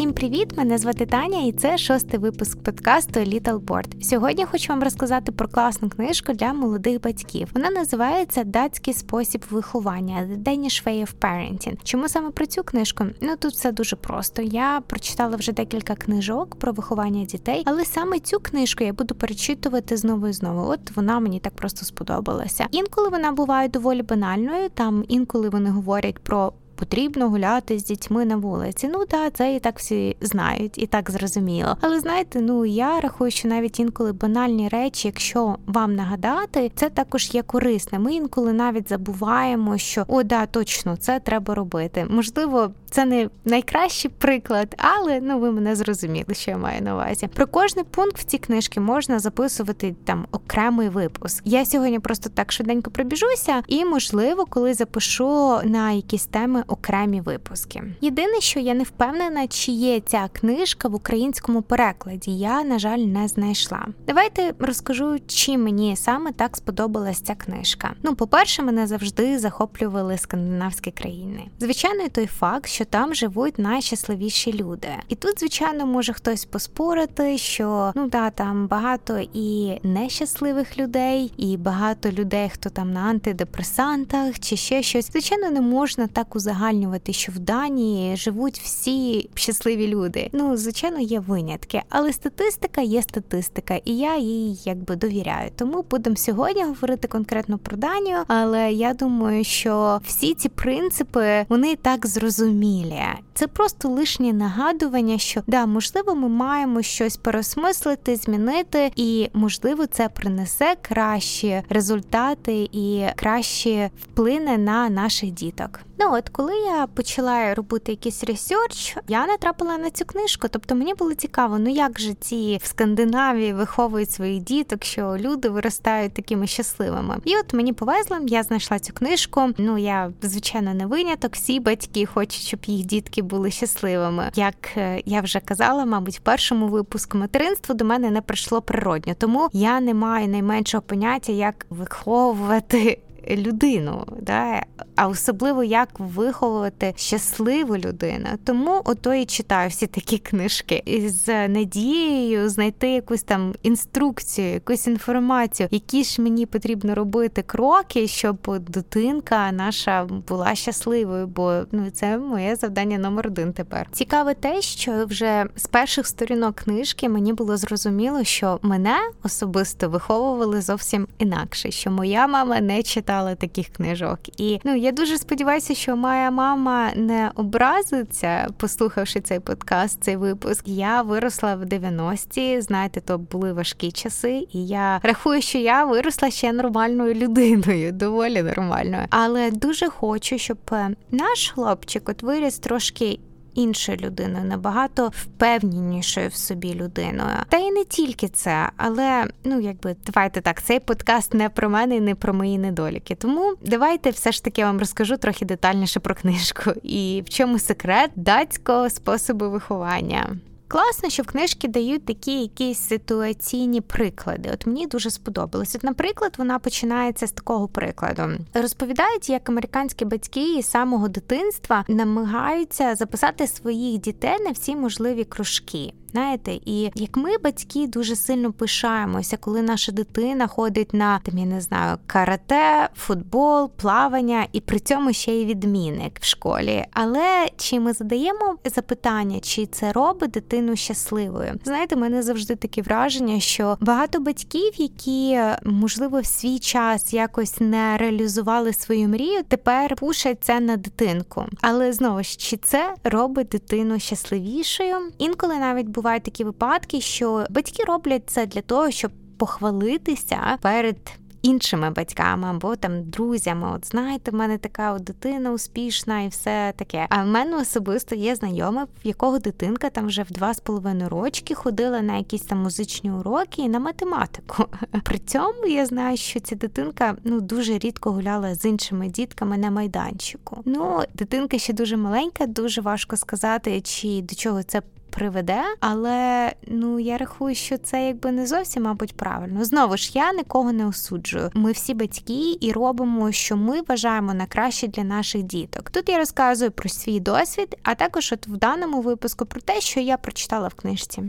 Всім привіт! Мене звати Таня, і це шостий випуск подкасту Little Board. Сьогодні хочу вам розказати про класну книжку для молодих батьків. Вона називається Датський спосіб виховання Danish Way of Parenting. Чому саме про цю книжку? Ну тут все дуже просто. Я прочитала вже декілька книжок про виховання дітей, але саме цю книжку я буду перечитувати знову і знову. От вона мені так просто сподобалася. Інколи вона буває доволі банальною. Там інколи вони говорять про потрібно гуляти з дітьми на вулиці. Ну так, це і так всі знають, і так зрозуміло. Але знаєте, ну я рахую, що навіть інколи банальні речі, якщо вам нагадати, це також є корисне. Ми інколи навіть забуваємо, що о, да, точно це треба робити. Можливо, це не найкращий приклад, але ну ви мене зрозуміли, що я маю на увазі. Про кожний пункт в цій книжці можна записувати там окремий випуск. Я сьогодні просто так швиденько пробіжуся, і можливо, коли запишу на якісь теми окремі випуски. Єдине, що я не впевнена, чи є ця книжка в українському перекладі. Я, на жаль, не знайшла. Давайте розкажу, чим мені саме так сподобалась ця книжка. Ну, по-перше, мене завжди захоплювали скандинавські країни. Звичайно, той факт, що там живуть найщасливіші люди. І тут, звичайно, може хтось поспорити, що ну да, там багато і нещасливих людей, і багато людей, хто там на антидепресантах чи ще щось. Звичайно, не можна так узагальнити узагальнювати, що в Данії живуть всі щасливі люди. Ну, звичайно, є винятки, але статистика є статистика, і я їй якби довіряю. Тому будемо сьогодні говорити конкретно про Данію. Але я думаю, що всі ці принципи вони так зрозумілі. Це просто лишнє нагадування, що да, можливо, ми маємо щось переосмислити, змінити, і можливо, це принесе кращі результати і краще вплине на наших діток. Ну от коли я почала робити якийсь ресерч, я натрапила на цю книжку. Тобто мені було цікаво, ну як же ці в Скандинавії виховують своїх діток, що люди виростають такими щасливими. І от мені повезло, я знайшла цю книжку. Ну я звичайно не виняток. Всі батьки хочуть, щоб їх дітки були щасливими. Як е, я вже казала, мабуть, в першому випуску материнство до мене не прийшло природньо, тому я не маю найменшого поняття, як виховувати людину, да? а особливо як виховувати щасливу людину. Тому ото і читаю всі такі книжки із надією знайти якусь там інструкцію, якусь інформацію, які ж мені потрібно робити кроки, щоб дитинка наша була щасливою. Бо ну це моє завдання номер один тепер. Цікаве те, що вже з перших сторінок книжки мені було зрозуміло, що мене особисто виховували зовсім інакше, що моя мама не читала читала таких книжок. І ну я дуже сподіваюся, що моя мама не образиться, послухавши цей подкаст, цей випуск. Я виросла в 90-ті, знаєте, то були важкі часи, і я рахую, що я виросла ще нормальною людиною, доволі нормальною. Але дуже хочу, щоб е, наш хлопчик от виріс трошки іншою людиною, набагато впевненішою в собі людиною. Та й не тільки це, але ну якби давайте так, цей подкаст не про мене і не про мої недоліки. Тому давайте все ж таки я вам розкажу трохи детальніше про книжку і в чому секрет датського способу виховання. Класно, що в книжки дають такі якісь ситуаційні приклади. От мені дуже сподобалось. От, наприклад, вона починається з такого прикладу. Розповідають, як американські батьки із самого дитинства намагаються записати своїх дітей на всі можливі кружки. Знаєте, і як ми, батьки, дуже сильно пишаємося, коли наша дитина ходить на там, я не знаю, карате, футбол, плавання, і при цьому ще й відмінник в школі. Але чи ми задаємо запитання, чи це робить дитину щасливою? Знаєте, мене завжди таке враження, що багато батьків, які можливо в свій час якось не реалізували свою мрію, тепер пушать це на дитинку. Але знову ж чи це робить дитину щасливішою? Інколи навіть бувають такі випадки, що батьки роблять це для того, щоб похвалитися перед. Іншими батьками або там друзями, от знаєте, в мене така от дитина успішна і все таке. А в мене особисто є знайома, в якого дитинка там вже в два з половиною рочки ходила на якісь там музичні уроки і на математику. При цьому я знаю, що ця дитинка ну дуже рідко гуляла з іншими дітками на майданчику. Ну, дитинка ще дуже маленька, дуже важко сказати, чи до чого це приведе, але ну я рахую, що це якби не зовсім, мабуть, правильно. Знову ж я нікого не осуджую. Ми всі батьки і робимо, що ми вважаємо на краще для наших діток. Тут я розказую про свій досвід, а також от в даному випуску про те, що я прочитала в книжці.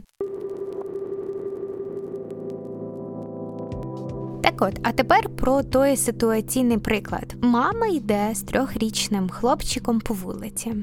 Так от, а тепер про той ситуаційний приклад. Мама йде з трьохрічним хлопчиком по вулиці.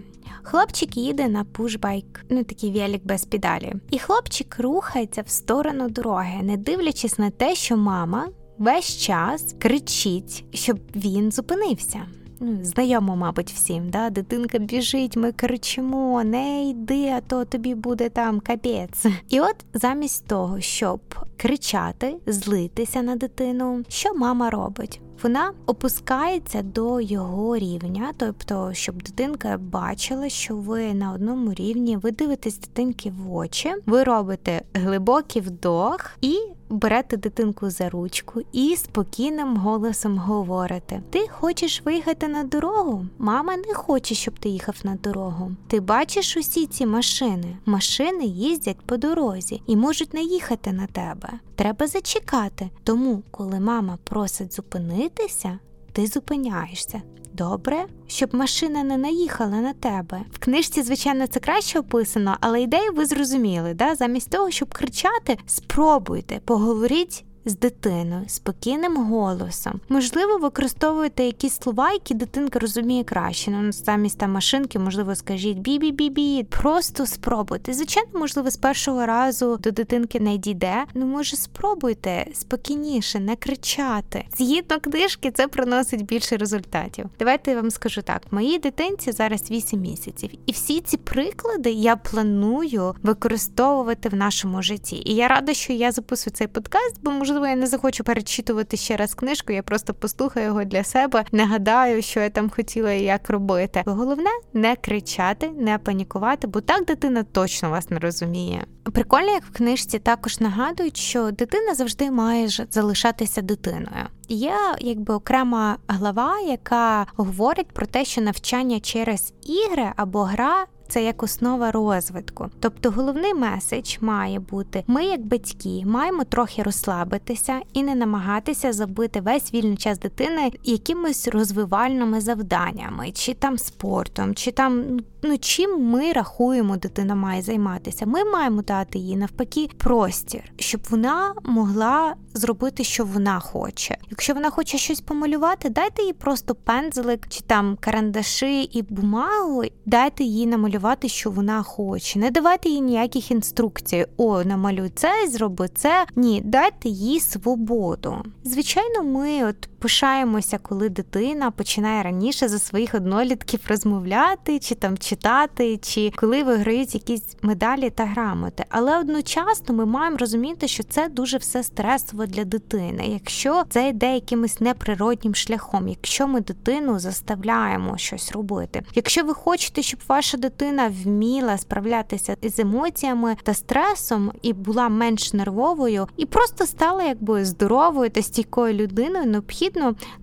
Хлопчик їде на пушбайк, ну такий велик без педалі. І хлопчик рухається в сторону дороги, не дивлячись на те, що мама весь час кричить, щоб він зупинився ну, знайомо, мабуть, всім. да? Дитинка біжить, ми кричимо, не йди, а то тобі буде там капець. І от замість того, щоб кричати, злитися на дитину, що мама робить? Вона опускається до його рівня, тобто, щоб дитинка бачила, що ви на одному рівні, ви дивитесь дитинки в очі, ви робите глибокий вдох і берете дитинку за ручку і спокійним голосом говорите: Ти хочеш виїхати на дорогу? Мама не хоче, щоб ти їхав на дорогу. Ти бачиш усі ці машини. Машини їздять по дорозі і можуть не їхати на тебе. Треба зачекати. Тому, коли мама просить зупинитися, ти зупиняєшся. Добре, щоб машина не наїхала на тебе. В книжці, звичайно, це краще описано, але ідею ви зрозуміли. Да? Замість того, щоб кричати, спробуйте, поговоріть з дитиною спокійним голосом. Можливо, використовуєте якісь слова, які дитинка розуміє краще. Ну, замість там машинки, можливо, скажіть бі-бі-бі-бі. Просто спробуйте. Звичайно, можливо, з першого разу до дитинки не дійде. Ну, може, спробуйте спокійніше, не кричати. Згідно книжки, це приносить більше результатів. Давайте я вам скажу так: моїй дитинці зараз 8 місяців, і всі ці приклади я планую використовувати в нашому житті. І я рада, що я записую цей подкаст, бо можливо можливо, я не захочу перечитувати ще раз книжку, я просто послухаю його для себе, нагадаю, що я там хотіла і як робити. Головне не кричати, не панікувати, бо так дитина точно вас не розуміє. Прикольно, як в книжці також нагадують, що дитина завжди має залишатися дитиною. Є якби окрема глава, яка говорить про те, що навчання через ігри або гра це як основа розвитку. Тобто головний меседж має бути: ми, як батьки, маємо трохи розслабитися і не намагатися забити весь вільний час дитини якимись розвивальними завданнями, чи там спортом, чи там ну чим ми рахуємо, дитина має займатися. Ми маємо дати їй навпаки простір, щоб вона могла зробити, що вона хоче. Якщо вона хоче щось помалювати, дайте їй просто пензлик чи там карандаші і бумагу, дайте їй намалювати, що вона хоче. Не давайте їй ніяких інструкцій. О, намалюй це, зроби це. Ні, дайте їй свободу. Звичайно, ми от пишаємося, коли дитина починає раніше за своїх однолітків розмовляти, чи там читати, чи коли виграють якісь медалі та грамоти. Але одночасно ми маємо розуміти, що це дуже все стресово для дитини. Якщо це йде якимось неприроднім шляхом, якщо ми дитину заставляємо щось робити. Якщо ви хочете, щоб ваша дитина вміла справлятися з емоціями та стресом і була менш нервовою, і просто стала якби здоровою та стійкою людиною, необхідно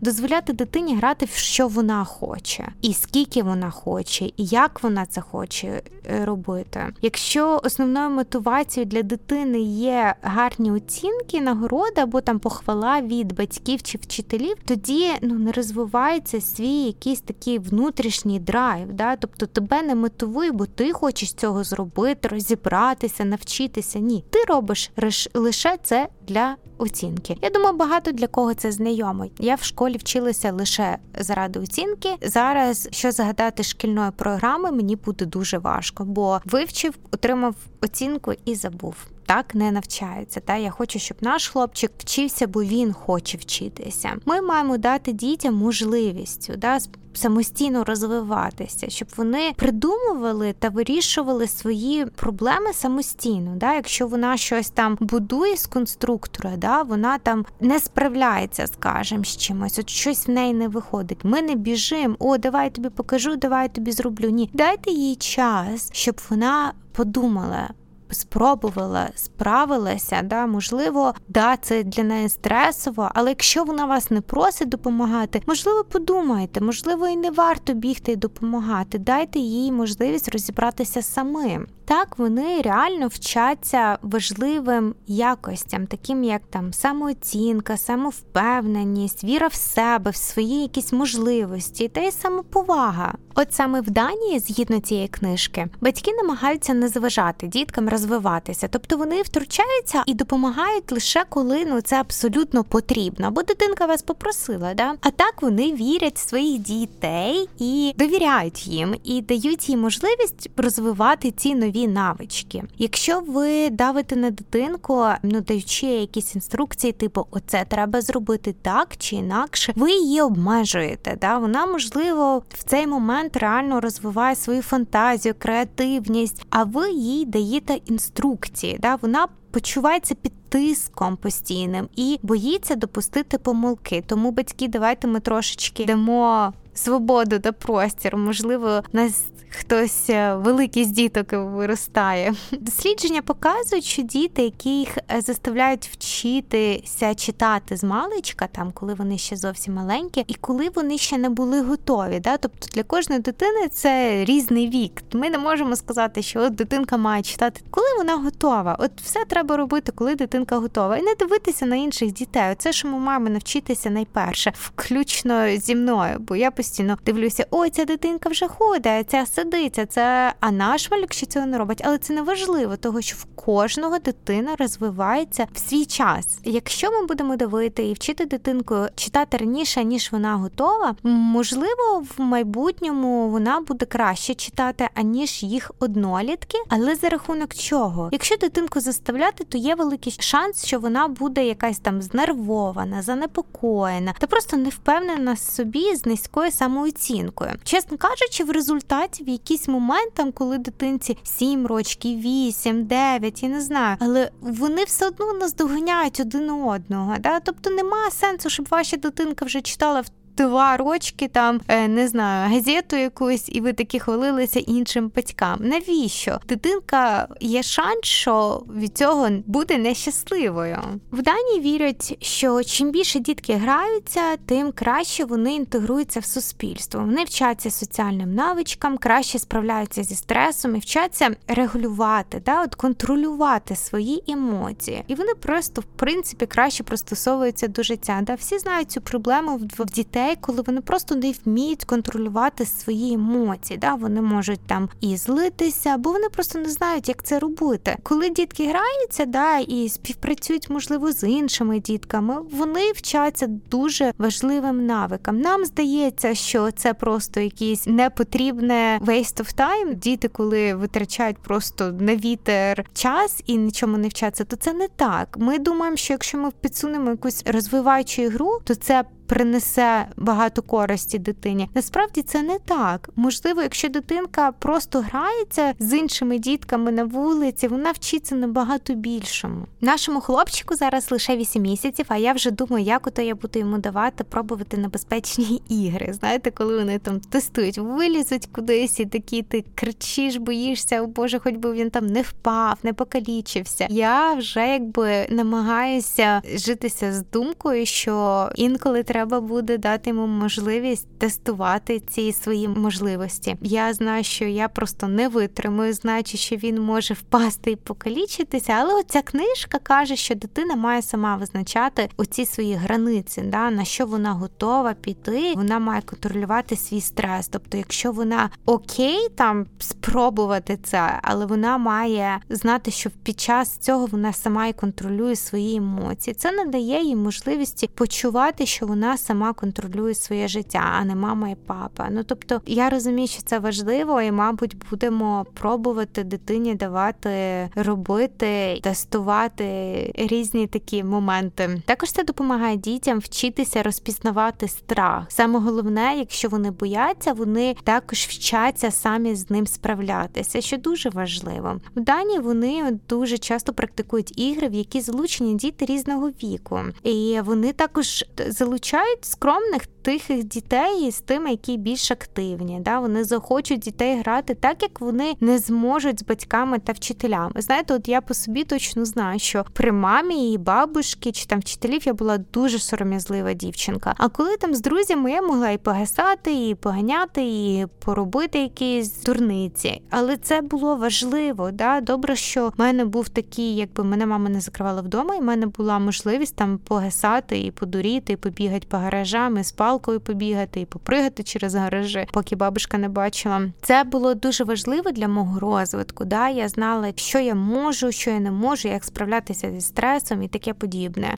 дозволяти дитині грати в що вона хоче, і скільки вона хоче, і як вона це хоче е, робити. Якщо основною мотивацією для дитини є гарні оцінки, нагороди або там похвала від батьків чи вчителів, тоді ну не розвивається свій якийсь такий внутрішній драйв. Да? Тобто тебе не мотивує, бо ти хочеш цього зробити, розібратися, навчитися. Ні, ти робиш лише це для оцінки. Я думаю, багато для кого це знайомо. Я в школі вчилася лише заради оцінки. Зараз що згадати шкільної програми мені буде дуже важко, бо вивчив, отримав оцінку і забув так не навчаються. Та я хочу, щоб наш хлопчик вчився, бо він хоче вчитися. Ми маємо дати дітям можливість да, самостійно розвиватися, щоб вони придумували та вирішували свої проблеми самостійно. Да? Якщо вона щось там будує з конструктора, да, вона там не справляється, скажімо, з чимось, от щось в неї не виходить. Ми не біжимо, о, давай тобі покажу, давай тобі зроблю. Ні, дайте їй час, щоб вона подумала спробувала, справилася, да, можливо, да, це для неї стресово, але якщо вона вас не просить допомагати, можливо, подумайте, можливо, і не варто бігти і допомагати. Дайте їй можливість розібратися самим. Так вони реально вчаться важливим якостям, таким як там самооцінка, самовпевненість, віра в себе, в свої якісь можливості та й самоповага. От саме в Данії, згідно цієї книжки, батьки намагаються не заважати діткам розвиватися, тобто вони втручаються і допомагають лише коли ну це абсолютно потрібно, бо дитинка вас попросила. Да? А так вони вірять в своїх дітей і довіряють їм, і дають їм можливість розвивати ці нові навички. Якщо ви давите на дитинку, ну даючи якісь інструкції, типу оце треба зробити так чи інакше, ви її обмежуєте. Да? Вона можливо в цей момент реально розвиває свою фантазію, креативність, а ви їй даєте інструкції. Да? Вона почувається під тиском постійним і боїться допустити помилки. Тому батьки, давайте ми трошечки дамо свободу та простір. Можливо, нас хтось е, великий з діток виростає. Дослідження показують, що діти, яких е, заставляють вчитися читати з маличка, там коли вони ще зовсім маленькі, і коли вони ще не були готові. Да? Тобто для кожної дитини це різний вік. Ми не можемо сказати, що от дитинка має читати, коли вона готова. От все треба робити, коли дитинка готова, і не дивитися на інших дітей. Це що ми маємо навчитися найперше, включно зі мною, бо я постійно дивлюся, ой, ця дитинка вже ходить, ця сидиться. Це а наш малюк ще цього не робить, але це не важливо, того що в кожного дитина розвивається в свій час. Якщо ми будемо дивити і вчити дитинку читати раніше, ніж вона готова, можливо, в майбутньому вона буде краще читати, аніж їх однолітки, але за рахунок чого? Якщо дитинку заставляти, то є великий шанс, що вона буде якась там знервована, занепокоєна та просто не впевнена собі з низькою самооцінкою. Чесно кажучи, в результаті в якийсь момент, там, коли дитинці 7 років, 8, 9, я не знаю, але вони все одно наздоганяють один одного. Да? Тобто немає сенсу, щоб ваша дитинка вже читала в два рочки там е, не знаю газету якусь, і ви такі хвалилися іншим батькам. Навіщо? Дитинка є шанс, що від цього буде нещасливою. В Данії вірять, що чим більше дітки граються, тим краще вони інтегруються в суспільство. Вони вчаться соціальним навичкам, краще справляються зі стресом і вчаться регулювати, да, от контролювати свої емоції. І вони просто в принципі краще пристосовуються до життя. Да? Всі знають цю проблему в дітей дітей, коли вони просто не вміють контролювати свої емоції. Да? Вони можуть там і злитися, бо вони просто не знають, як це робити. Коли дітки граються, да, і співпрацюють, можливо, з іншими дітками, вони вчаться дуже важливим навикам. Нам здається, що це просто якийсь непотрібне waste of time. Діти, коли витрачають просто на вітер час і нічому не вчаться, то це не так. Ми думаємо, що якщо ми підсунемо якусь розвиваючу ігру, то це принесе багато користі дитині. Насправді це не так. Можливо, якщо дитинка просто грається з іншими дітками на вулиці, вона вчиться набагато більшому. Нашому хлопчику зараз лише 8 місяців, а я вже думаю, як ото я буду йому давати пробувати небезпечні ігри. Знаєте, коли вони там тестують, вилізуть кудись, і такі ти кричиш, боїшся, о Боже, хоч би він там не впав, не покалічився. Я вже якби намагаюся житися з думкою, що інколи треба треба буде дати йому можливість тестувати ці свої можливості. Я знаю, що я просто не витримую, знаючи, що він може впасти і покалічитися, але оця книжка каже, що дитина має сама визначати оці свої границі, да, на що вона готова піти, вона має контролювати свій стрес. Тобто, якщо вона окей, там спробувати це, але вона має знати, що під час цього вона сама і контролює свої емоції. Це надає їй можливості почувати, що вона вона сама контролює своє життя, а не мама і папа. Ну тобто я розумію, що це важливо, і, мабуть, будемо пробувати дитині давати робити, тестувати різні такі моменти. Також це допомагає дітям вчитися розпізнавати страх. Саме головне, якщо вони бояться, вони також вчаться самі з ним справлятися, що дуже важливо. В Данії вони дуже часто практикують ігри, в які залучені діти різного віку, і вони також залучають розлучають скромних тихих дітей з тими, які більш активні. Да? Вони захочуть дітей грати так, як вони не зможуть з батьками та вчителями. Знаєте, от я по собі точно знаю, що при мамі і бабушки чи там вчителів я була дуже сором'язлива дівчинка. А коли там з друзями я могла і погасати, і поганяти, і поробити якісь дурниці. Але це було важливо. Да? Добре, що в мене був такий, якби мене мама не закривала вдома, і в мене була можливість там погасати і подуріти, і побігати по гаражам, і з палкою побігати, і попригати через гаражі, поки бабушка не бачила. Це було дуже важливо для мого розвитку. Да? Я знала, що я можу, що я не можу, як справлятися зі стресом і таке подібне.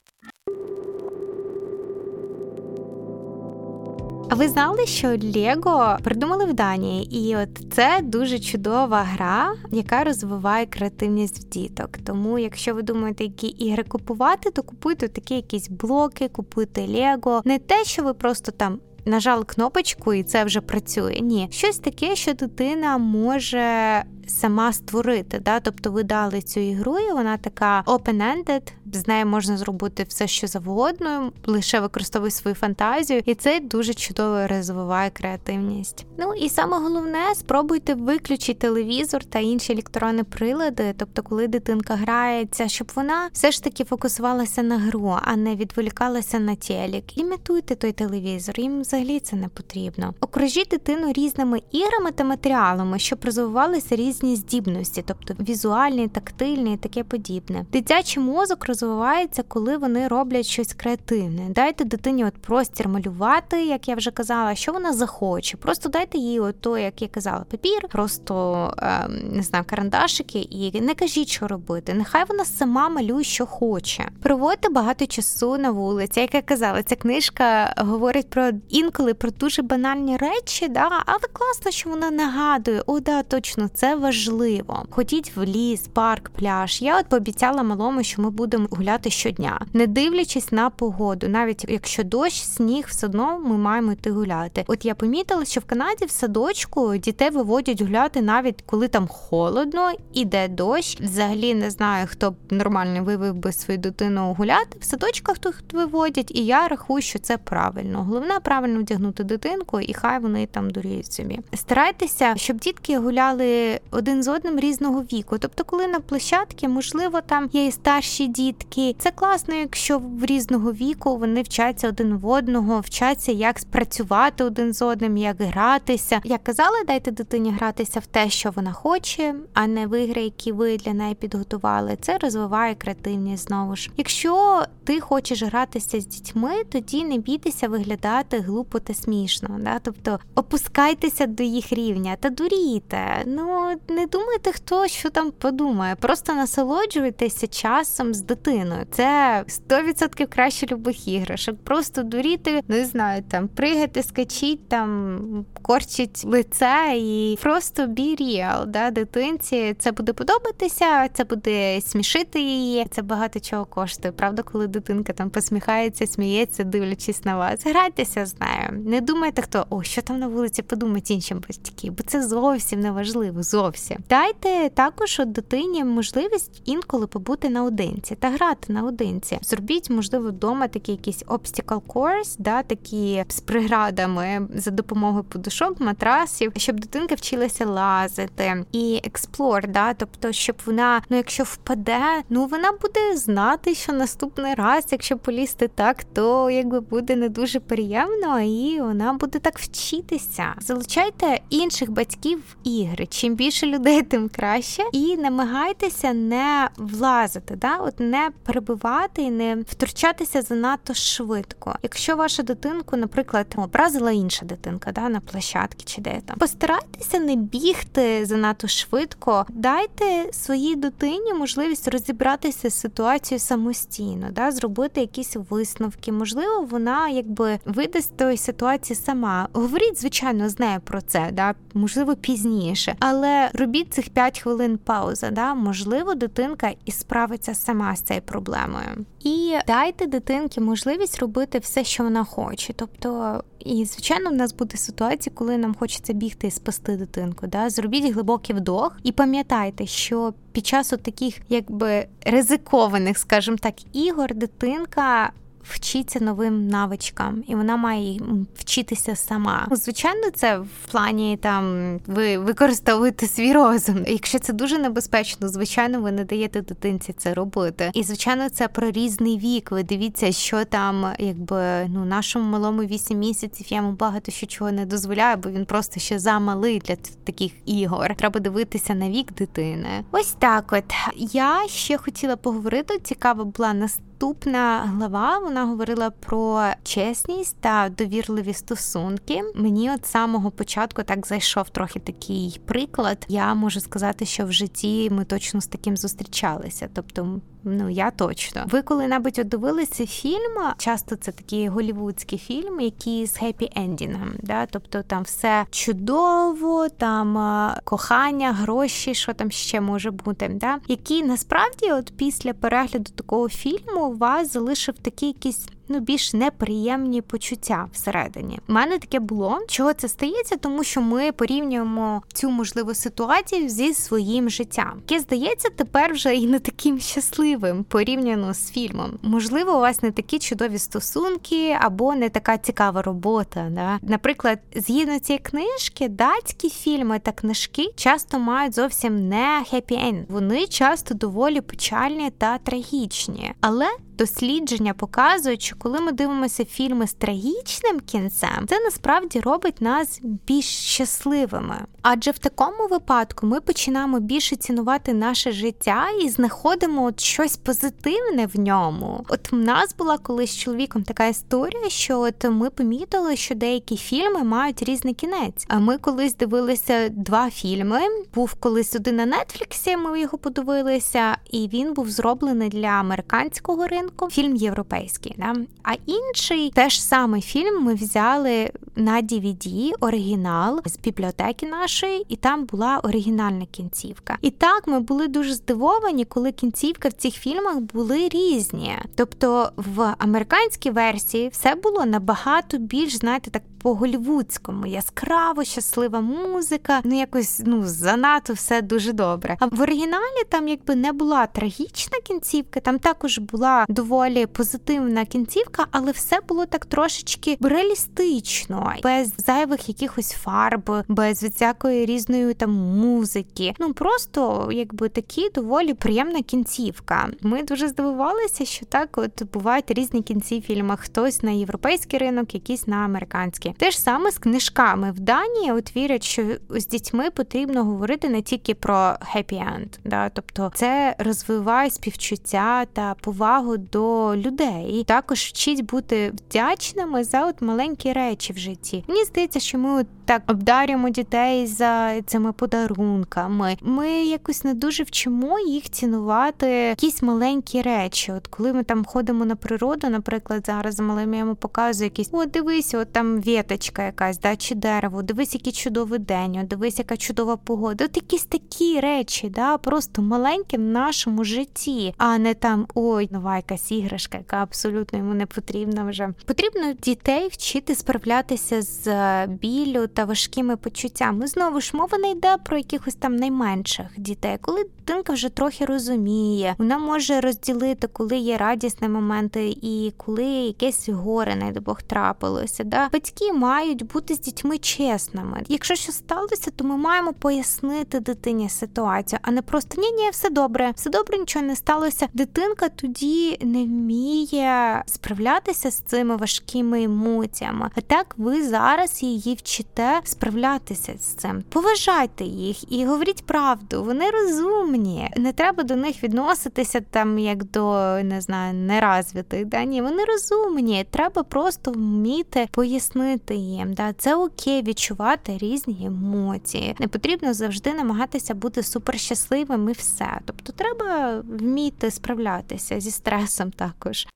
А ви знали, що Лего придумали в Данії, і от це дуже чудова гра, яка розвиває креативність в діток. Тому, якщо ви думаєте, які ігри купувати, то купуйте такі якісь блоки, купуйте Лего. Не те, що ви просто там. Нажали кнопочку, і це вже працює. Ні, щось таке, що дитина може сама створити. Да? Тобто ви дали цю ігру, і вона така open-ended, з нею можна зробити все, що завгодно, лише використовуй свою фантазію, і це дуже чудово розвиває креативність. Ну і саме головне, спробуйте виключити телевізор та інші електронні прилади, тобто, коли дитинка грається, щоб вона все ж таки фокусувалася на гру, а не відволікалася на телек. Імітуйте той телевізор, їм взагалі це не потрібно. Окружіть дитину різними іграми та матеріалами, щоб розвивалися різні здібності, тобто візуальні, тактильні і таке подібне. Дитячий мозок розвивається, коли вони роблять щось креативне. Дайте дитині от простір малювати, як я вже казала, що вона захоче. Просто дайте їй ото, як я казала, папір, просто ем, не знаю, карандашики, і не кажіть, що робити. Нехай вона сама малює, що хоче. Проводьте багато часу на вулиці. Як я казала, ця книжка говорить про інколи про дуже банальні речі, да, але класно, що вона нагадує, о, да, точно, це важливо. Ходіть в ліс, парк, пляж. Я от пообіцяла малому, що ми будемо гуляти щодня, не дивлячись на погоду, навіть якщо дощ, сніг, все одно ми маємо йти гуляти. От я помітила, що в Канаді в садочку дітей виводять гуляти навіть коли там холодно, іде дощ. Взагалі не знаю, хто б нормально вивив би свою дитину гуляти. В садочках тут виводять, і я рахую, що це правильно. Головне правильно вдягнути дитинку, і хай вони там дуріють собі. Старайтеся, щоб дітки гуляли один з одним різного віку. Тобто, коли на площадці, можливо, там є і старші діти дітки. Це класно, якщо в різного віку вони вчаться один в одного, вчаться, як спрацювати один з одним, як гратися. Як казала, дайте дитині гратися в те, що вона хоче, а не в ігри, які ви для неї підготували. Це розвиває креативність знову ж. Якщо ти хочеш гратися з дітьми, тоді не бійтеся виглядати глупо та смішно. Да? Тобто опускайтеся до їх рівня та дурійте. Ну не думайте, хто що там подумає. Просто насолоджуйтеся часом з дитиною дитиною. Це 100% краще любих іграшок. Просто дуріти, не знаю, там пригати, скачіть, там корчить лице і просто be real, да, дитинці. Це буде подобатися, це буде смішити її. Це багато чого коштує. Правда, коли дитинка там посміхається, сміється, дивлячись на вас. Грайтеся з нею. Не думайте, хто о, що там на вулиці подумають іншим батьки, бо це зовсім не важливо. Зовсім дайте також от дитині можливість інколи побути наодинці та грати наодинці. Зробіть, можливо, вдома такі якісь obstacle course, да, такі з приградами за допомогою подушок, матрасів, щоб дитинка вчилася лазити і експлор, да, тобто, щоб вона, ну якщо впаде, ну вона буде знати, що наступний раз, якщо полізти так, то якби буде не дуже приємно, і вона буде так вчитися. Залучайте інших батьків в ігри. Чим більше людей, тим краще, і намагайтеся не влазити, да, от не перебивати і не втручатися занадто швидко. Якщо ваша дитинку, наприклад, образила інша дитинка да, на площадці чи де там, постарайтеся не бігти занадто швидко, дайте своїй дитині можливість розібратися з ситуацією самостійно, да, зробити якісь висновки. Можливо, вона якби видасть тої ситуації сама. Говоріть, звичайно, з нею про це, да, можливо, пізніше, але робіть цих 5 хвилин пауза. Да, Можливо, дитинка і справиться сама з цією проблемою. І дайте дитинці можливість робити все, що вона хоче. Тобто, і звичайно, в нас буде ситуація, коли нам хочеться бігти і спасти дитинку. Да? Зробіть глибокий вдох і пам'ятайте, що під час таких якби ризикованих, скажімо так, ігор дитинка вчиться новим навичкам, і вона має вчитися сама. Звичайно, це в плані там ви використовуєте свій розум. Якщо це дуже небезпечно, звичайно, ви не даєте дитинці це робити. І звичайно, це про різний вік. Ви дивіться, що там, якби ну нашому малому 8 місяців я йому багато що чого не дозволяю, бо він просто ще замалий для таких ігор. Треба дивитися на вік дитини. Ось так. От я ще хотіла поговорити. Цікава була наступна Наступна глава вона говорила про чесність та довірливі стосунки. Мені от самого початку так зайшов трохи такий приклад. Я можу сказати, що в житті ми точно з таким зустрічалися. Тобто, ну я точно. Ви коли-небудь дивилися фільм? Часто це такі голівудські фільми, які з хеппі ендінгом. Да? Тобто там все чудово, там кохання, гроші, що там ще може бути. Да? Які насправді, от після перегляду такого фільму у вас залишив такий якийсь ну більш неприємні почуття всередині. У мене таке було. Чого це стається? Тому що ми порівнюємо цю можливу ситуацію зі своїм життям, яке здається тепер вже і не таким щасливим порівняно з фільмом. Можливо, у вас не такі чудові стосунки або не така цікава робота. Да? Наприклад, згідно цієї книжки, датські фільми та книжки часто мають зовсім не хеппі-енд. Вони часто доволі печальні та трагічні, але дослідження показують, що коли ми дивимося фільми з трагічним кінцем, це насправді робить нас більш щасливими. Адже в такому випадку ми починаємо більше цінувати наше життя і знаходимо от щось позитивне в ньому. От в нас була колись з чоловіком така історія, що от ми помітили, що деякі фільми мають різний кінець. А ми колись дивилися два фільми. Був колись один на Нетфліксі. Ми його подивилися, і він був зроблений для американського ринку ринку, фільм європейський. Да? А інший теж самий фільм ми взяли на DVD, оригінал з бібліотеки нашої, і там була оригінальна кінцівка. І так ми були дуже здивовані, коли кінцівки в цих фільмах були різні. Тобто в американській версії все було набагато більш, знаєте, так по-голівудському, яскраво, щаслива музика, ну якось ну занадто все дуже добре. А в оригіналі там якби не була трагічна кінцівка, там також була доволі позитивна кінцівка, але все було так трошечки реалістично, без зайвих якихось фарб, без всякої різної там музики. Ну просто якби такі доволі приємна кінцівка. Ми дуже здивувалися, що так от бувають різні кінці в фільмах. Хтось на європейський ринок, якийсь на американський. Те ж саме з книжками в Данії от вірять, що з дітьми потрібно говорити не тільки про end, да, тобто це розвиває співчуття та повагу до людей. І також вчить бути вдячними за от маленькі речі в житті. Мені здається, що ми от так обдарюємо дітей за цими подарунками. Ми якось не дуже вчимо їх цінувати якісь маленькі речі. От коли ми там ходимо на природу, наприклад, зараз малим я йому показую якісь, о, дивись, от там віточка якась, да, чи дерево, дивись, який чудовий день, от дивись, яка чудова погода. От якісь такі речі, да, просто маленькі в нашому житті, а не там ой, нова якась іграшка, яка абсолютно йому не потрібна вже. Потрібно дітей вчити справлятися з білю та важкими почуттями. Знову ж мова не йде про якихось там найменших дітей, коли дитинка вже трохи розуміє, вона може розділити, коли є радісні моменти і коли якесь горе, не Бог трапилося. Да? Батьки мають бути з дітьми чесними. Якщо щось сталося, то ми маємо пояснити дитині ситуацію, а не просто ні, ні, все добре, все добре, нічого не сталося. Дитинка тоді не вміє справлятися з цими важкими емоціями. А так ви зараз її вчите справлятися з цим. Поважайте їх і говоріть правду. Вони розумні. Не треба до них відноситися там як до не знаю, неразвитих. Да? Ні, вони розумні. Треба просто вміти пояснити їм. Да? Це окей відчувати різні емоції. Не потрібно завжди намагатися бути суперщасливим і все. Тобто треба вміти справлятися зі стресом також.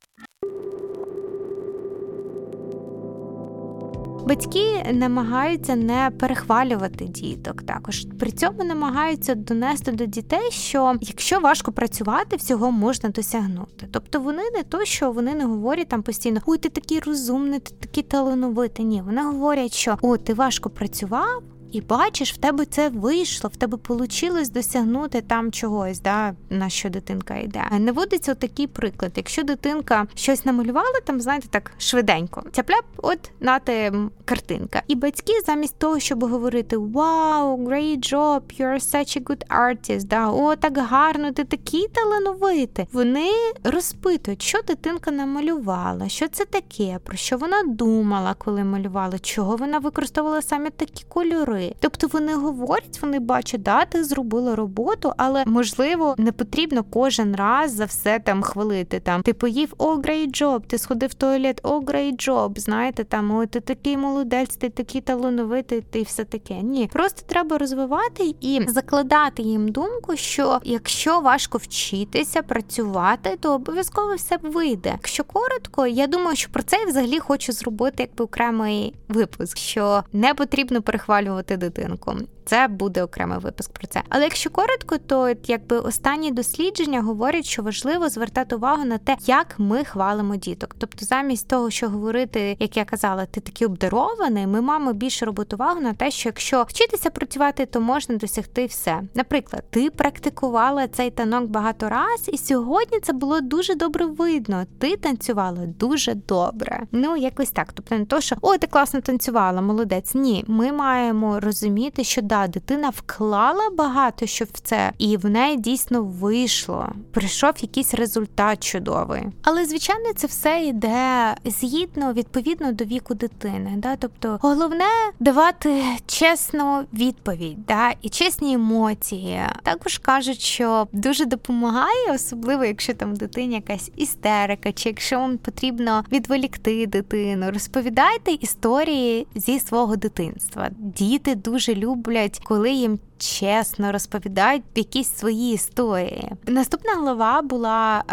Батьки намагаються не перехвалювати діток. Також при цьому намагаються донести до дітей, що якщо важко працювати, всього можна досягнути. Тобто вони не то, що вони не говорять там постійно Ой, ти такий розумний, ти такий талановитий. Ні, вони говорять, що о, ти важко працював і бачиш, в тебе це вийшло, в тебе вийшло досягнути там чогось, да, на що дитинка йде. Наводиться такий приклад. Якщо дитинка щось намалювала, там знаєте, так швиденько, цяпляп, от нате картинка. І батьки, замість того, щоб говорити Wow, great job, you're such a good artist, да, о, так гарно, ти такий талановитий. Вони розпитують, що дитинка намалювала, що це таке, про що вона думала, коли малювала, чого вона використовувала саме такі кольори. Тобто вони говорять, вони бачать, да, ти зробила роботу, але можливо не потрібно кожен раз за все там хвалити. Там ти поїв о, great job, ти сходив в туалет, о, great job, знаєте, там о, ти такий молодець, ти такий талановитий, ти все таке. Ні, просто треба розвивати і закладати їм думку, що якщо важко вчитися, працювати, то обов'язково все вийде. Якщо коротко, я думаю, що про це я взагалі хочу зробити якби окремий випуск, що не потрібно перехвалювати дитинку. Це буде окремий випуск про це. Але якщо коротко, то якби останні дослідження говорять, що важливо звертати увагу на те, як ми хвалимо діток. Тобто, замість того, що говорити, як я казала, ти такий обдарований, ми маємо більше робити увагу на те, що якщо вчитися працювати, то можна досягти все. Наприклад, ти практикувала цей танок багато раз, і сьогодні це було дуже добре видно. Ти танцювала дуже добре. Ну якось так. Тобто не то, що ой, ти класно танцювала, молодець. Ні, ми маємо розуміти, що да, дитина вклала багато що в це, і в неї дійсно вийшло. Прийшов якийсь результат чудовий. Але звичайно, це все йде згідно відповідно до віку дитини. Да? Тобто, головне давати чесну відповідь, да? і чесні емоції. Також кажуть, що дуже допомагає, особливо якщо там дитині якась істерика, чи якщо вам потрібно відволікти дитину, розповідайте історії зі свого дитинства. Діти дуже люблять, коли їм чесно розповідають якісь свої історії. Наступна глава була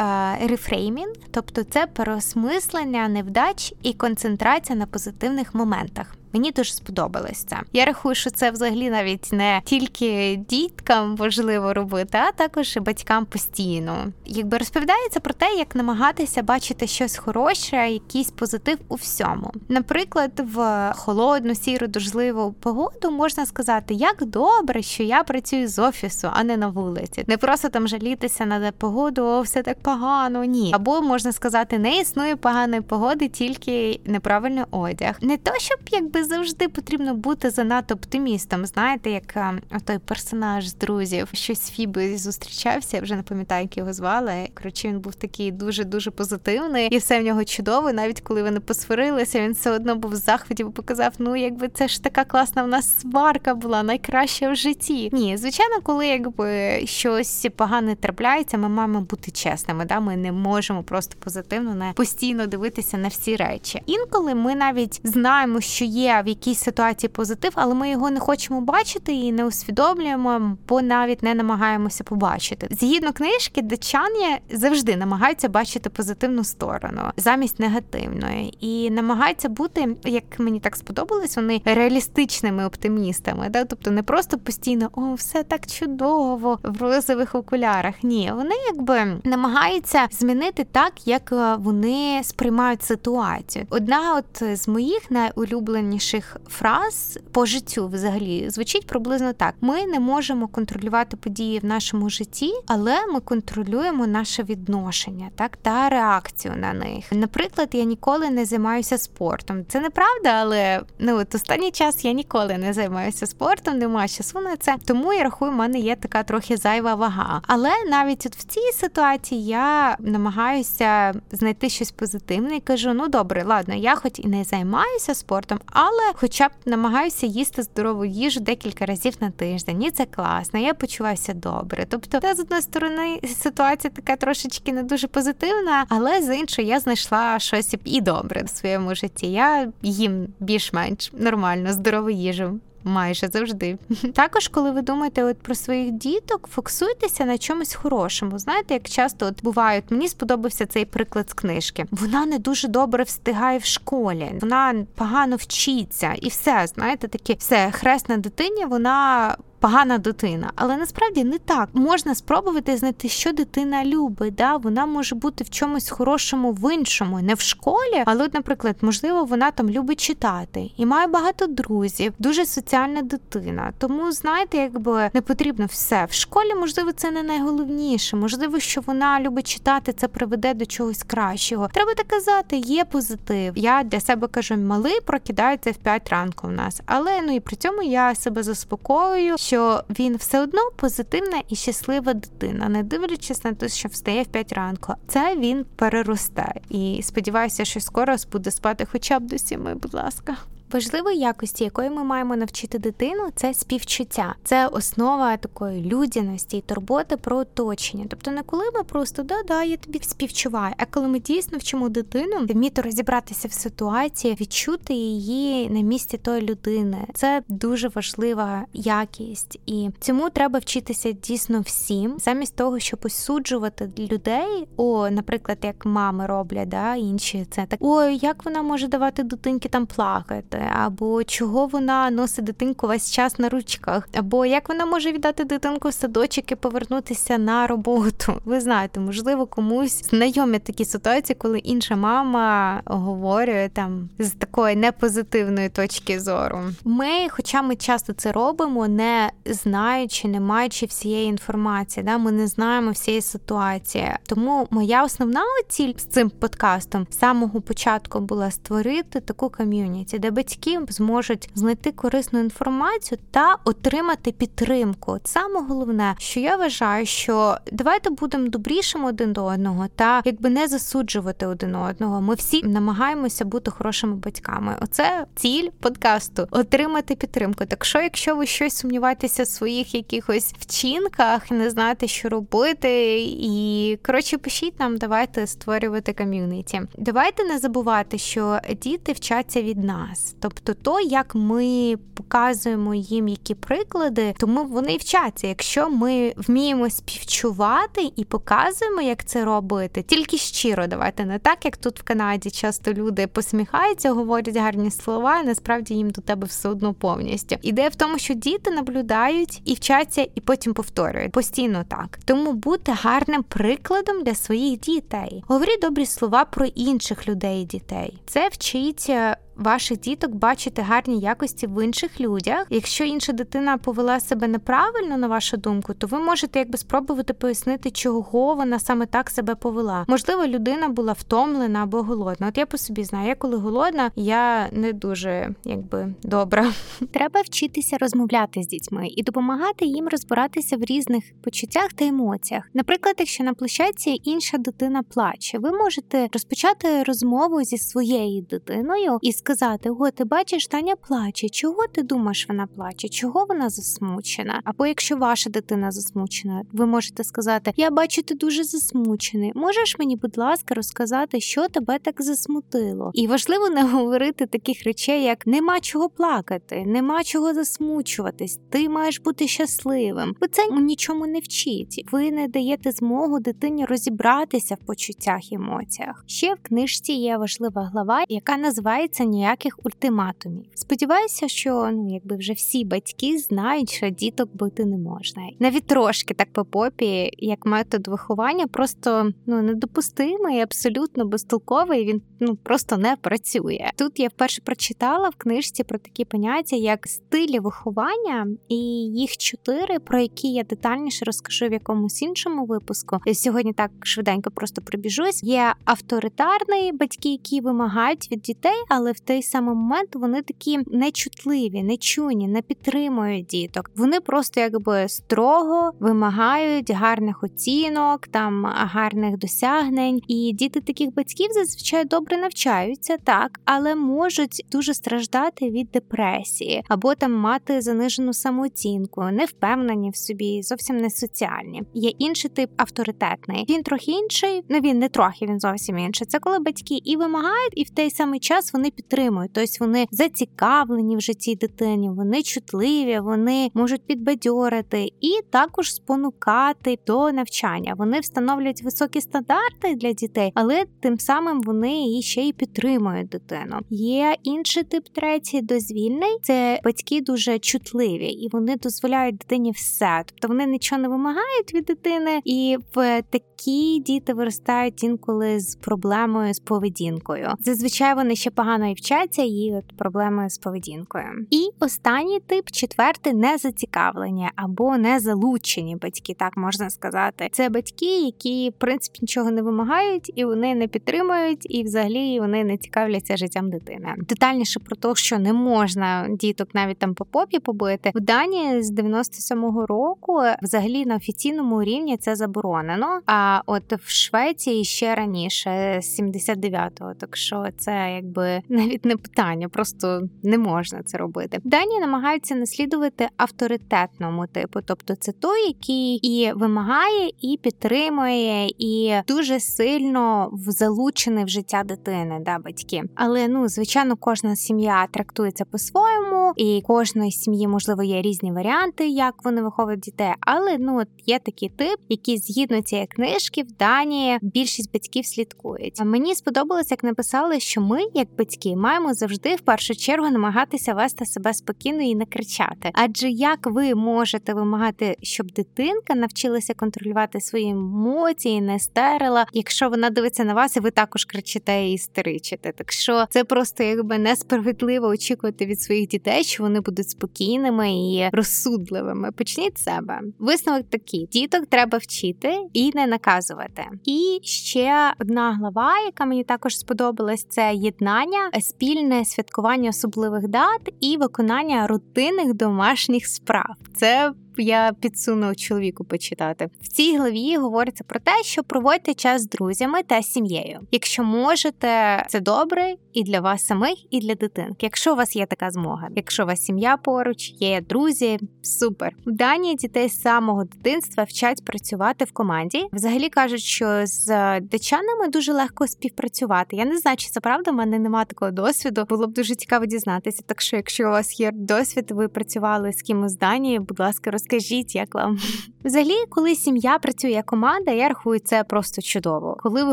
е, рефреймінг, тобто це переосмислення невдач і концентрація на позитивних моментах. Мені дуже сподобалось це. Я рахую, що це взагалі навіть не тільки діткам важливо робити, а також і батькам постійно. Якби розповідається про те, як намагатися бачити щось хороше, якийсь позитив у всьому. Наприклад, в холодну, сіру, дождливу погоду можна сказати, як добре, що я працюю з офісу, а не на вулиці. Не просто там жалітися на погоду, о, все так погано. Ні. Або можна сказати, не існує поганої погоди, тільки неправильний одяг. Не то, щоб якби ніби завжди потрібно бути занадто оптимістом. Знаєте, як е, той персонаж з друзів, щось Фіби зустрічався, я вже не пам'ятаю, як його звали. Коротше, він був такий дуже дуже позитивний, і все в нього чудово. Навіть коли вони посварилися, він все одно був в захваті, бо показав: ну якби це ж така класна в нас сварка була, найкраща в житті. Ні, звичайно, коли якби щось погане трапляється, ми маємо бути чесними. Да, ми не можемо просто позитивно не постійно дивитися на всі речі. Інколи ми навіть знаємо, що є є в якійсь ситуації позитив, але ми його не хочемо бачити і не усвідомлюємо, бо навіть не намагаємося побачити. Згідно книжки, датчані завжди намагаються бачити позитивну сторону замість негативної, і намагаються бути, як мені так сподобалось, вони реалістичними оптимістами. Да? Тобто не просто постійно о, все так чудово в розових окулярах. Ні, вони якби намагаються змінити так, як е, вони сприймають ситуацію. Одна от з моїх найулюбленіших найпопулярніших фраз по життю взагалі звучить приблизно так: ми не можемо контролювати події в нашому житті, але ми контролюємо наше відношення, так та реакцію на них. Наприклад, я ніколи не займаюся спортом. Це неправда, але ну от останній час я ніколи не займаюся спортом, немає часу на це. Тому я рахую, в мене є така трохи зайва вага. Але навіть от в цій ситуації я намагаюся знайти щось позитивне і кажу: ну добре, ладно, я хоч і не займаюся спортом, але хоча б намагаюся їсти здорову їжу декілька разів на тиждень. І це класно, я почуваюся добре. Тобто, та з одної сторони ситуація така трошечки не дуже позитивна, але з іншої я знайшла щось і добре в своєму житті. Я їм більш-менш нормально здорову їжу майже завжди. Також, коли ви думаєте от про своїх діток, фокусуйтеся на чомусь хорошому. Знаєте, як часто от бувають, мені сподобався цей приклад з книжки. Вона не дуже добре встигає в школі, вона погано вчиться, і все, знаєте, таке все хресна дитині, вона погана дитина. Але насправді не так. Можна спробувати знайти, що дитина любить. Да? Вона може бути в чомусь хорошому в іншому, не в школі, але, наприклад, можливо, вона там любить читати і має багато друзів, дуже соціальна дитина. Тому знаєте, якби не потрібно все в школі. Можливо, це не найголовніше. Можливо, що вона любить читати, це приведе до чогось кращого. Треба так казати, є позитив. Я для себе кажу, малий прокидається в 5 ранку в нас, але ну і при цьому я себе заспокоюю, що він все одно позитивна і щаслива дитина, не дивлячись на те, що встає в 5 ранку. Це він переросте. І сподіваюся, що скоро буде спати хоча б до сіми, будь ласка. Важливої якості, якої ми маємо навчити дитину, це співчуття, це основа такої людяності і турботи про оточення. Тобто, не коли ми просто да-да, я тобі співчуваю, а коли ми дійсно вчимо дитину вміти розібратися в ситуації, відчути її на місці тої людини. Це дуже важлива якість, і цьому треба вчитися дійсно всім, замість того, щоб осуджувати людей. О, наприклад, як мами роблять, да інші це так. Ой, як вона може давати дитинки там плакати робити, або чого вона носить дитинку весь час на ручках, або як вона може віддати дитинку в садочок і повернутися на роботу. Ви знаєте, можливо, комусь знайомі такі ситуації, коли інша мама говорить там з такої непозитивної точки зору. Ми, хоча ми часто це робимо, не знаючи, не маючи всієї інформації, да, ми не знаємо всієї ситуації. Тому моя основна ціль з цим подкастом з самого початку була створити таку ком'юніті, де батьки зможуть знайти корисну інформацію та отримати підтримку. Саме головне, що я вважаю, що давайте будемо добрішими один до одного, та якби не засуджувати один одного. Ми всі намагаємося бути хорошими батьками. Оце ціль подкасту отримати підтримку. Так що, якщо ви щось сумніваєтеся в своїх якихось вчинках, не знаєте, що робити, і коротше, пишіть нам, давайте створювати ком'юніті. Давайте не забувати, що діти вчаться від нас. Тобто, то, як ми показуємо їм які приклади, тому вони вчаться. Якщо ми вміємо співчувати і показуємо, як це робити, тільки щиро давайте не так, як тут в Канаді часто люди посміхаються, говорять гарні слова, і насправді їм до тебе все одно повністю. Ідея в тому, що діти наблюдають і вчаться, і потім повторюють постійно так. Тому бути гарним прикладом для своїх дітей. Говоріть добрі слова про інших людей і дітей. Це вчиться ваших діток бачити гарні якості в інших людях. Якщо інша дитина повела себе неправильно, на вашу думку, то ви можете якби спробувати пояснити, чого вона саме так себе повела. Можливо, людина була втомлена або голодна. От я по собі знаю, я коли голодна, я не дуже якби добра. Треба вчитися розмовляти з дітьми і допомагати їм розбиратися в різних почуттях та емоціях. Наприклад, якщо на площадці інша дитина плаче, ви можете розпочати розмову зі своєю дитиною і сказати, сказати: О, ти бачиш, Таня плаче. Чого ти думаєш, вона плаче? Чого вона засмучена? Або якщо ваша дитина засмучена, ви можете сказати: Я бачу, ти дуже засмучений. Можеш мені, будь ласка, розказати, що тебе так засмутило? І важливо не говорити таких речей, як нема чого плакати, нема чого засмучуватись, ти маєш бути щасливим. Бо це нічому не вчить. Ви не даєте змогу дитині розібратися в почуттях і емоціях. Ще в книжці є важлива глава, яка називається ніяких ультиматумів. Сподіваюся, що ну якби вже всі батьки знають, що діток бити не можна. Навіть трошки так по попі, як метод виховання, просто ну недопустимий, абсолютно безтолковий. Він ну просто не працює. Тут я вперше прочитала в книжці про такі поняття, як стилі виховання, і їх чотири, про які я детальніше розкажу в якомусь іншому випуску. Сьогодні так швиденько просто прибіжусь. Є авторитарний батьки, які вимагають від дітей, але в той самий момент вони такі нечутливі, нечуйні, не підтримують діток. Вони просто якби строго вимагають гарних оцінок, там гарних досягнень. І діти таких батьків зазвичай добре навчаються, так, але можуть дуже страждати від депресії або там мати занижену самооцінку, невпевнені в собі, зовсім не соціальні. Є інший тип авторитетний. Він трохи інший, ну він не трохи, він зовсім інший. Це коли батьки і вимагають, і в той самий час вони підтримують підтримують. Тобто вони зацікавлені в житті дитині, вони чутливі, вони можуть підбадьорити і також спонукати до навчання. Вони встановлюють високі стандарти для дітей, але тим самим вони її ще й підтримують дитину. Є інший тип третій дозвільний. Це батьки дуже чутливі і вони дозволяють дитині все. Тобто вони нічого не вимагають від дитини, і в такі діти виростають інколи з проблемою з поведінкою. Зазвичай вони ще погано і вчаться, і от проблеми з поведінкою. І останній тип четвертий незацікавлення або незалучені батьки, так можна сказати. Це батьки, які в принципі нічого не вимагають, і вони не підтримують, і взагалі вони не цікавляться життям дитини. Детальніше про те, що не можна діток навіть там по попі побити в Данії з 97-го року. Взагалі на офіційному рівні це заборонено. А от в Швеції ще раніше, з 79-го. Так що це якби навіть не питання, просто не можна це робити. Дані намагаються наслідувати авторитетному типу, тобто це той, який і вимагає, і підтримує, і дуже сильно залучений в життя дитини, да, батьки. Але ну звичайно, кожна сім'я трактується по-своєму, і кожної сім'ї можливо є різні варіанти, як вони виховують дітей. Але ну от є такий тип, який згідно цієї книжки в Данії більшість батьків слідкують. Мені сподобалось, як написали, що ми, як батьки, маємо завжди в першу чергу намагатися вести себе спокійно і не кричати. Адже як ви можете вимагати, щоб дитинка навчилася контролювати свої емоції, не стерила, якщо вона дивиться на вас, і ви також кричите і істеричите. Так що це просто якби несправедливо очікувати від своїх дітей, що вони будуть спокійними і розсудливими. Почніть себе. Висновок такий: діток треба вчити і не наказувати. І ще одна глава, яка мені також сподобалась, це єднання, спільне святкування особливих дат і виконання рутинних домашніх справ. Це я підсуну чоловіку почитати. В цій главі говориться про те, що проводьте час з друзями та сім'єю. Якщо можете, це добре і для вас самих, і для дитинки. Якщо у вас є така змога, якщо у вас сім'я поруч, є друзі, супер. В Данії дітей з самого дитинства вчать працювати в команді. Взагалі кажуть, що з дичанами дуже легко співпрацювати. Я не знаю, чи це правда, в мене немає такого досвіду. Було б дуже цікаво дізнатися. Так що, якщо у вас є досвід, ви працювали з кимось з Данії, будь ласка, розкажіть. Розкажіть, як вам взагалі, коли сім'я працює команда, я рахую це просто чудово. Коли ви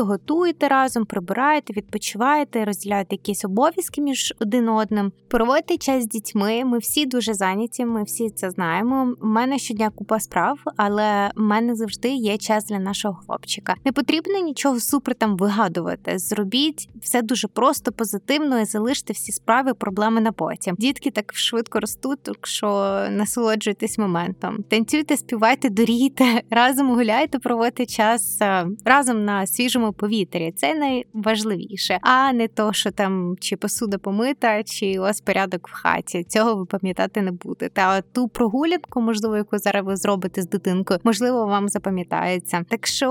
готуєте разом, прибираєте, відпочиваєте, розділяєте якісь обов'язки між один одним, проводите час з дітьми. Ми всі дуже зайняті. Ми всі це знаємо. У мене щодня купа справ, але в мене завжди є час для нашого хлопчика. Не потрібно нічого супер там вигадувати. Зробіть все дуже просто, позитивно і залиште всі справи, проблеми на потім. Дітки так швидко ростуть, так що насолоджуйтесь моментом святом. Танцюйте, співайте, дорійте, разом гуляйте, проводьте час е, разом на свіжому повітрі. Це найважливіше, а не то, що там чи посуда помита, чи ось порядок в хаті. Цього ви пам'ятати не будете. А ту прогулянку, можливо, яку зараз ви зробите з дитинкою, можливо, вам запам'ятається. Так що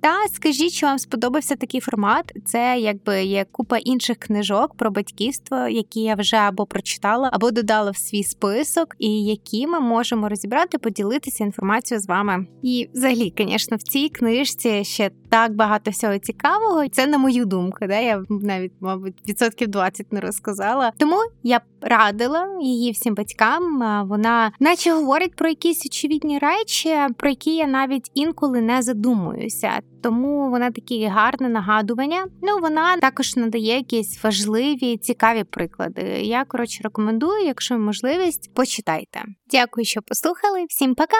та скажіть, що вам сподобався такий формат. Це якби є купа інших книжок про батьківство, які я вже або прочитала, або додала в свій список, і які ми можемо розібрати розказати, поділитися інформацією з вами. І, взагалі, звісно, в цій книжці ще так багато всього цікавого. Це на мою думку, да я навіть, мабуть, відсотків 20 не розказала. Тому я радила її всім батькам. Вона, наче, говорить про якісь очевидні речі, про які я навіть інколи не задумуюся. Тому вона такі гарне нагадування. Ну вона також надає якісь важливі, цікаві приклади. Я коротше рекомендую, якщо можливість, почитайте. Дякую, що послухали. Всім пока!